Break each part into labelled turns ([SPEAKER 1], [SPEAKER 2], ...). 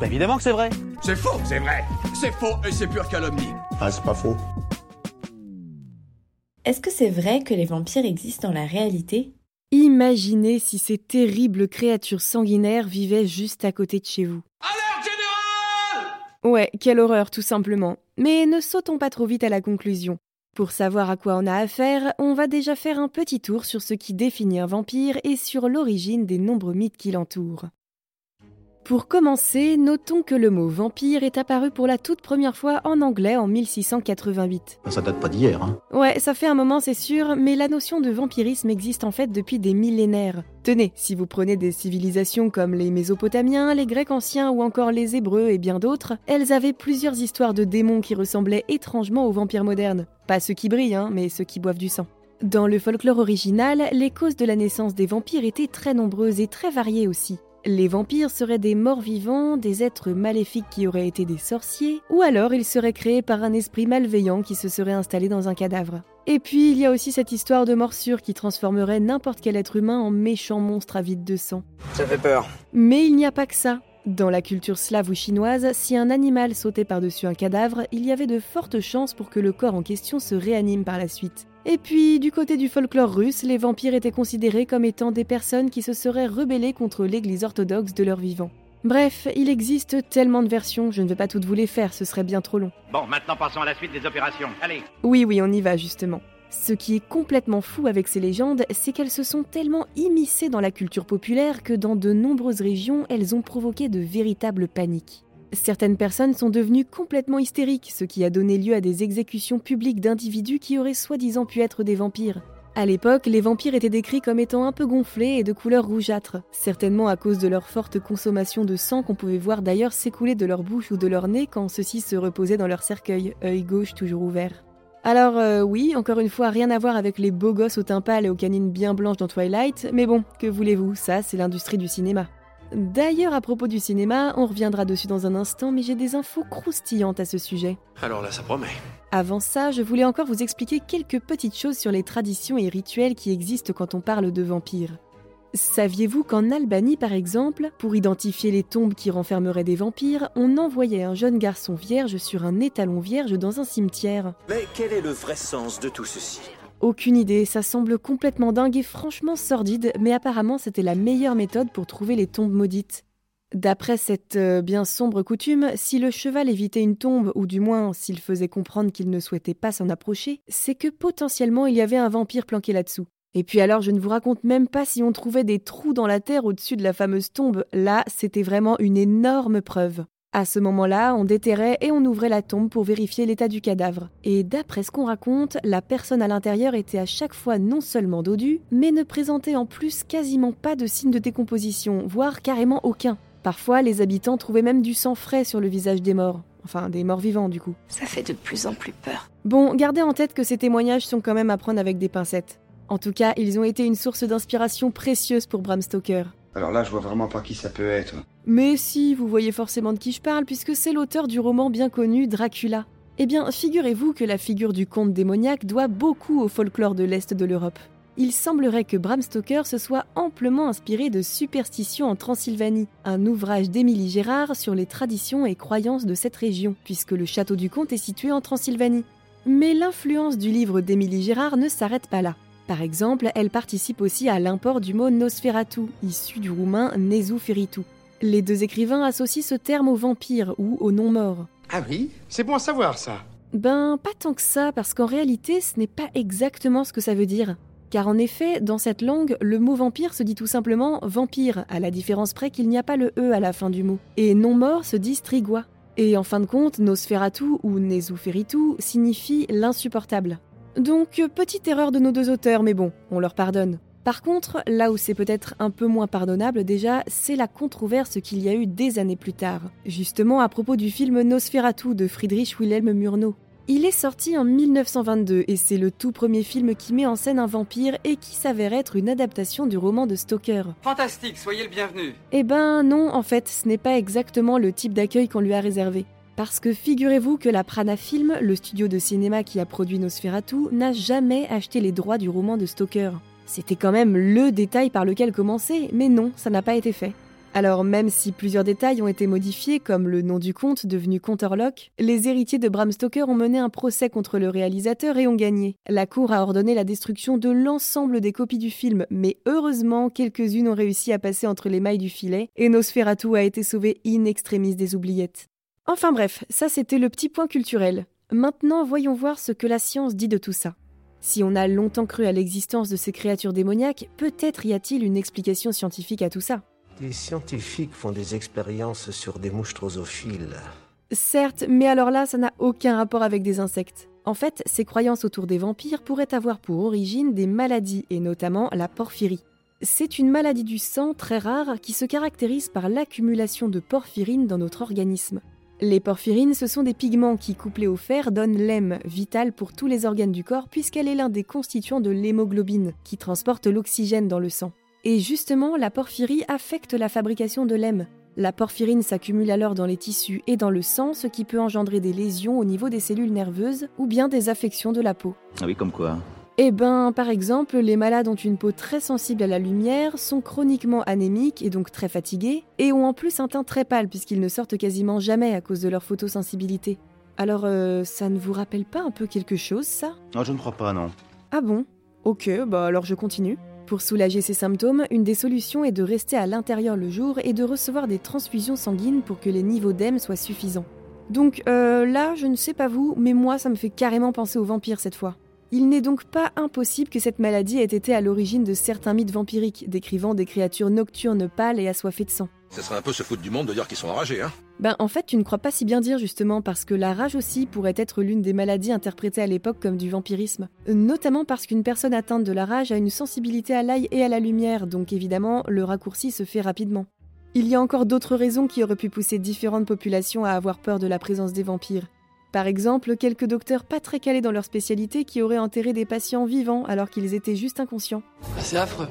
[SPEAKER 1] Bah évidemment que c'est vrai.
[SPEAKER 2] C'est faux, c'est vrai. C'est faux et c'est pure calomnie.
[SPEAKER 3] Ah, c'est pas faux.
[SPEAKER 4] Est-ce que c'est vrai que les vampires existent dans la réalité?
[SPEAKER 5] Imaginez si ces terribles créatures sanguinaires vivaient juste à côté de chez vous.
[SPEAKER 2] Alerte générale
[SPEAKER 5] Ouais, quelle horreur tout simplement. Mais ne sautons pas trop vite à la conclusion. Pour savoir à quoi on a affaire, on va déjà faire un petit tour sur ce qui définit un vampire et sur l'origine des nombreux mythes qui l'entourent. Pour commencer, notons que le mot vampire est apparu pour la toute première fois en anglais en 1688.
[SPEAKER 3] Ça date pas d'hier, hein.
[SPEAKER 5] Ouais, ça fait un moment c'est sûr, mais la notion de vampirisme existe en fait depuis des millénaires. Tenez, si vous prenez des civilisations comme les Mésopotamiens, les Grecs anciens ou encore les Hébreux et bien d'autres, elles avaient plusieurs histoires de démons qui ressemblaient étrangement aux vampires modernes. Pas ceux qui brillent, hein, mais ceux qui boivent du sang. Dans le folklore original, les causes de la naissance des vampires étaient très nombreuses et très variées aussi. Les vampires seraient des morts vivants, des êtres maléfiques qui auraient été des sorciers, ou alors ils seraient créés par un esprit malveillant qui se serait installé dans un cadavre. Et puis il y a aussi cette histoire de morsure qui transformerait n'importe quel être humain en méchant monstre avide de sang.
[SPEAKER 6] Ça fait peur.
[SPEAKER 5] Mais il n'y a pas que ça. Dans la culture slave ou chinoise, si un animal sautait par-dessus un cadavre, il y avait de fortes chances pour que le corps en question se réanime par la suite. Et puis, du côté du folklore russe, les vampires étaient considérés comme étant des personnes qui se seraient rebellées contre l'église orthodoxe de leur vivant. Bref, il existe tellement de versions, je ne vais pas toutes vous les faire, ce serait bien trop long.
[SPEAKER 7] Bon, maintenant passons à la suite des opérations. Allez
[SPEAKER 5] Oui, oui, on y va justement. Ce qui est complètement fou avec ces légendes, c'est qu'elles se sont tellement immiscées dans la culture populaire que dans de nombreuses régions, elles ont provoqué de véritables paniques. Certaines personnes sont devenues complètement hystériques, ce qui a donné lieu à des exécutions publiques d'individus qui auraient soi-disant pu être des vampires. À l'époque, les vampires étaient décrits comme étant un peu gonflés et de couleur rougeâtre, certainement à cause de leur forte consommation de sang qu'on pouvait voir d'ailleurs s'écouler de leur bouche ou de leur nez quand ceux-ci se reposaient dans leur cercueil, œil gauche toujours ouvert. Alors euh, oui, encore une fois, rien à voir avec les beaux gosses au teint pâle et aux canines bien blanches dans Twilight, mais bon, que voulez-vous, ça c'est l'industrie du cinéma. D'ailleurs, à propos du cinéma, on reviendra dessus dans un instant, mais j'ai des infos croustillantes à ce sujet.
[SPEAKER 2] Alors là, ça promet.
[SPEAKER 5] Avant ça, je voulais encore vous expliquer quelques petites choses sur les traditions et rituels qui existent quand on parle de vampires. Saviez-vous qu'en Albanie, par exemple, pour identifier les tombes qui renfermeraient des vampires, on envoyait un jeune garçon vierge sur un étalon vierge dans un cimetière?
[SPEAKER 6] Mais quel est le vrai sens de tout ceci?
[SPEAKER 5] Aucune idée, ça semble complètement dingue et franchement sordide, mais apparemment c'était la meilleure méthode pour trouver les tombes maudites. D'après cette euh, bien sombre coutume, si le cheval évitait une tombe, ou du moins s'il faisait comprendre qu'il ne souhaitait pas s'en approcher, c'est que potentiellement il y avait un vampire planqué là-dessous. Et puis alors, je ne vous raconte même pas si on trouvait des trous dans la terre au-dessus de la fameuse tombe. Là, c'était vraiment une énorme preuve. À ce moment-là, on déterrait et on ouvrait la tombe pour vérifier l'état du cadavre. Et d'après ce qu'on raconte, la personne à l'intérieur était à chaque fois non seulement dodue, mais ne présentait en plus quasiment pas de signes de décomposition, voire carrément aucun. Parfois, les habitants trouvaient même du sang frais sur le visage des morts. Enfin, des morts vivants, du coup.
[SPEAKER 8] Ça fait de plus en plus peur.
[SPEAKER 5] Bon, gardez en tête que ces témoignages sont quand même à prendre avec des pincettes. En tout cas, ils ont été une source d'inspiration précieuse pour Bram Stoker.
[SPEAKER 3] Alors là, je vois vraiment pas qui ça peut être.
[SPEAKER 5] Mais si, vous voyez forcément de qui je parle, puisque c'est l'auteur du roman bien connu Dracula. Eh bien, figurez-vous que la figure du comte démoniaque doit beaucoup au folklore de l'Est de l'Europe. Il semblerait que Bram Stoker se soit amplement inspiré de Superstition en Transylvanie, un ouvrage d'Émilie Gérard sur les traditions et croyances de cette région, puisque le château du comte est situé en Transylvanie. Mais l'influence du livre d'Émilie Gérard ne s'arrête pas là. Par exemple, elle participe aussi à l'import du mot Nosferatu, issu du roumain Nesuferitu. Les deux écrivains associent ce terme au vampire ou au non-mort.
[SPEAKER 9] Ah oui C'est bon à savoir ça.
[SPEAKER 5] Ben, pas tant que ça, parce qu'en réalité, ce n'est pas exactement ce que ça veut dire. Car en effet, dans cette langue, le mot vampire se dit tout simplement vampire, à la différence près qu'il n'y a pas le E à la fin du mot. Et non-mort se dit strigoi. Et en fin de compte, Nosferatu ou Nesuferitu signifie l'insupportable. Donc, euh, petite erreur de nos deux auteurs, mais bon, on leur pardonne. Par contre, là où c'est peut-être un peu moins pardonnable déjà, c'est la controverse qu'il y a eu des années plus tard, justement à propos du film Nosferatu de Friedrich Wilhelm Murnau. Il est sorti en 1922 et c'est le tout premier film qui met en scène un vampire et qui s'avère être une adaptation du roman de Stoker.
[SPEAKER 10] Fantastique, soyez le bienvenu.
[SPEAKER 5] Eh ben non, en fait, ce n'est pas exactement le type d'accueil qu'on lui a réservé. Parce que figurez-vous que la Prana Film, le studio de cinéma qui a produit Nosferatu, n'a jamais acheté les droits du roman de Stoker. C'était quand même le détail par lequel commencer, mais non, ça n'a pas été fait. Alors même si plusieurs détails ont été modifiés, comme le nom du comte devenu comte Orlok, les héritiers de Bram Stoker ont mené un procès contre le réalisateur et ont gagné. La cour a ordonné la destruction de l'ensemble des copies du film, mais heureusement, quelques-unes ont réussi à passer entre les mailles du filet, et Nosferatu a été sauvé in extremis des oubliettes. Enfin bref, ça c'était le petit point culturel. Maintenant, voyons voir ce que la science dit de tout ça. Si on a longtemps cru à l'existence de ces créatures démoniaques, peut-être y a-t-il une explication scientifique à tout ça.
[SPEAKER 1] Les scientifiques font des expériences sur des mouches
[SPEAKER 5] Certes, mais alors là, ça n'a aucun rapport avec des insectes. En fait, ces croyances autour des vampires pourraient avoir pour origine des maladies, et notamment la porphyrie. C'est une maladie du sang très rare qui se caractérise par l'accumulation de porphyrine dans notre organisme. Les porphyrines, ce sont des pigments qui, couplés au fer, donnent l'hème, vital pour tous les organes du corps puisqu'elle est l'un des constituants de l'hémoglobine, qui transporte l'oxygène dans le sang. Et justement, la porphyrie affecte la fabrication de l'hème. La porphyrine s'accumule alors dans les tissus et dans le sang, ce qui peut engendrer des lésions au niveau des cellules nerveuses ou bien des affections de la peau.
[SPEAKER 11] Ah oui, comme quoi
[SPEAKER 5] eh ben, par exemple, les malades ont une peau très sensible à la lumière, sont chroniquement anémiques et donc très fatigués, et ont en plus un teint très pâle puisqu'ils ne sortent quasiment jamais à cause de leur photosensibilité. Alors, euh, ça ne vous rappelle pas un peu quelque chose, ça?
[SPEAKER 11] Non, je ne crois pas, non.
[SPEAKER 5] Ah bon? Ok, bah alors je continue. Pour soulager ces symptômes, une des solutions est de rester à l'intérieur le jour et de recevoir des transfusions sanguines pour que les niveaux d'hème soient suffisants. Donc euh, là, je ne sais pas vous, mais moi ça me fait carrément penser aux vampires cette fois. Il n'est donc pas impossible que cette maladie ait été à l'origine de certains mythes vampiriques, décrivant des créatures nocturnes pâles et assoiffées de sang.
[SPEAKER 2] Ça serait un peu se foutre du monde de dire qu'ils sont enragés, hein
[SPEAKER 5] Ben en fait, tu ne crois pas si bien dire justement, parce que la rage aussi pourrait être l'une des maladies interprétées à l'époque comme du vampirisme. Notamment parce qu'une personne atteinte de la rage a une sensibilité à l'ail et à la lumière, donc évidemment, le raccourci se fait rapidement. Il y a encore d'autres raisons qui auraient pu pousser différentes populations à avoir peur de la présence des vampires. Par exemple, quelques docteurs pas très calés dans leur spécialité qui auraient enterré des patients vivants alors qu'ils étaient juste inconscients.
[SPEAKER 10] Ah, c'est affreux.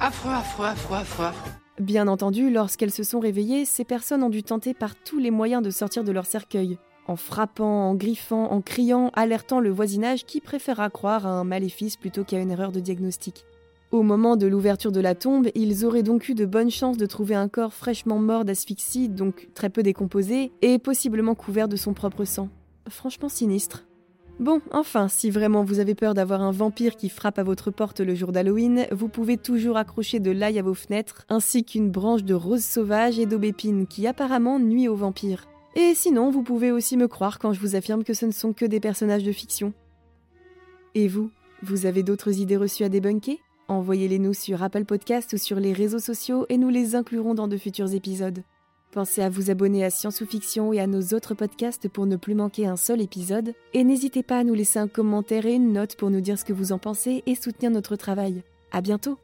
[SPEAKER 10] Affreux, affreux, affreux, affreux, affreux.
[SPEAKER 5] Bien entendu, lorsqu'elles se sont réveillées, ces personnes ont dû tenter par tous les moyens de sortir de leur cercueil. En frappant, en griffant, en criant, alertant le voisinage qui préféra croire à un maléfice plutôt qu'à une erreur de diagnostic. Au moment de l'ouverture de la tombe, ils auraient donc eu de bonnes chances de trouver un corps fraîchement mort d'asphyxie, donc très peu décomposé, et possiblement couvert de son propre sang franchement sinistre. Bon, enfin, si vraiment vous avez peur d'avoir un vampire qui frappe à votre porte le jour d'Halloween, vous pouvez toujours accrocher de l'ail à vos fenêtres, ainsi qu'une branche de rose sauvage et d'aubépine qui apparemment nuit aux vampires. Et sinon, vous pouvez aussi me croire quand je vous affirme que ce ne sont que des personnages de fiction. Et vous, vous avez d'autres idées reçues à débunker? Envoyez-les nous sur Apple Podcast ou sur les réseaux sociaux et nous les inclurons dans de futurs épisodes. Pensez à vous abonner à Science ou Fiction et à nos autres podcasts pour ne plus manquer un seul épisode. Et n'hésitez pas à nous laisser un commentaire et une note pour nous dire ce que vous en pensez et soutenir notre travail. À bientôt!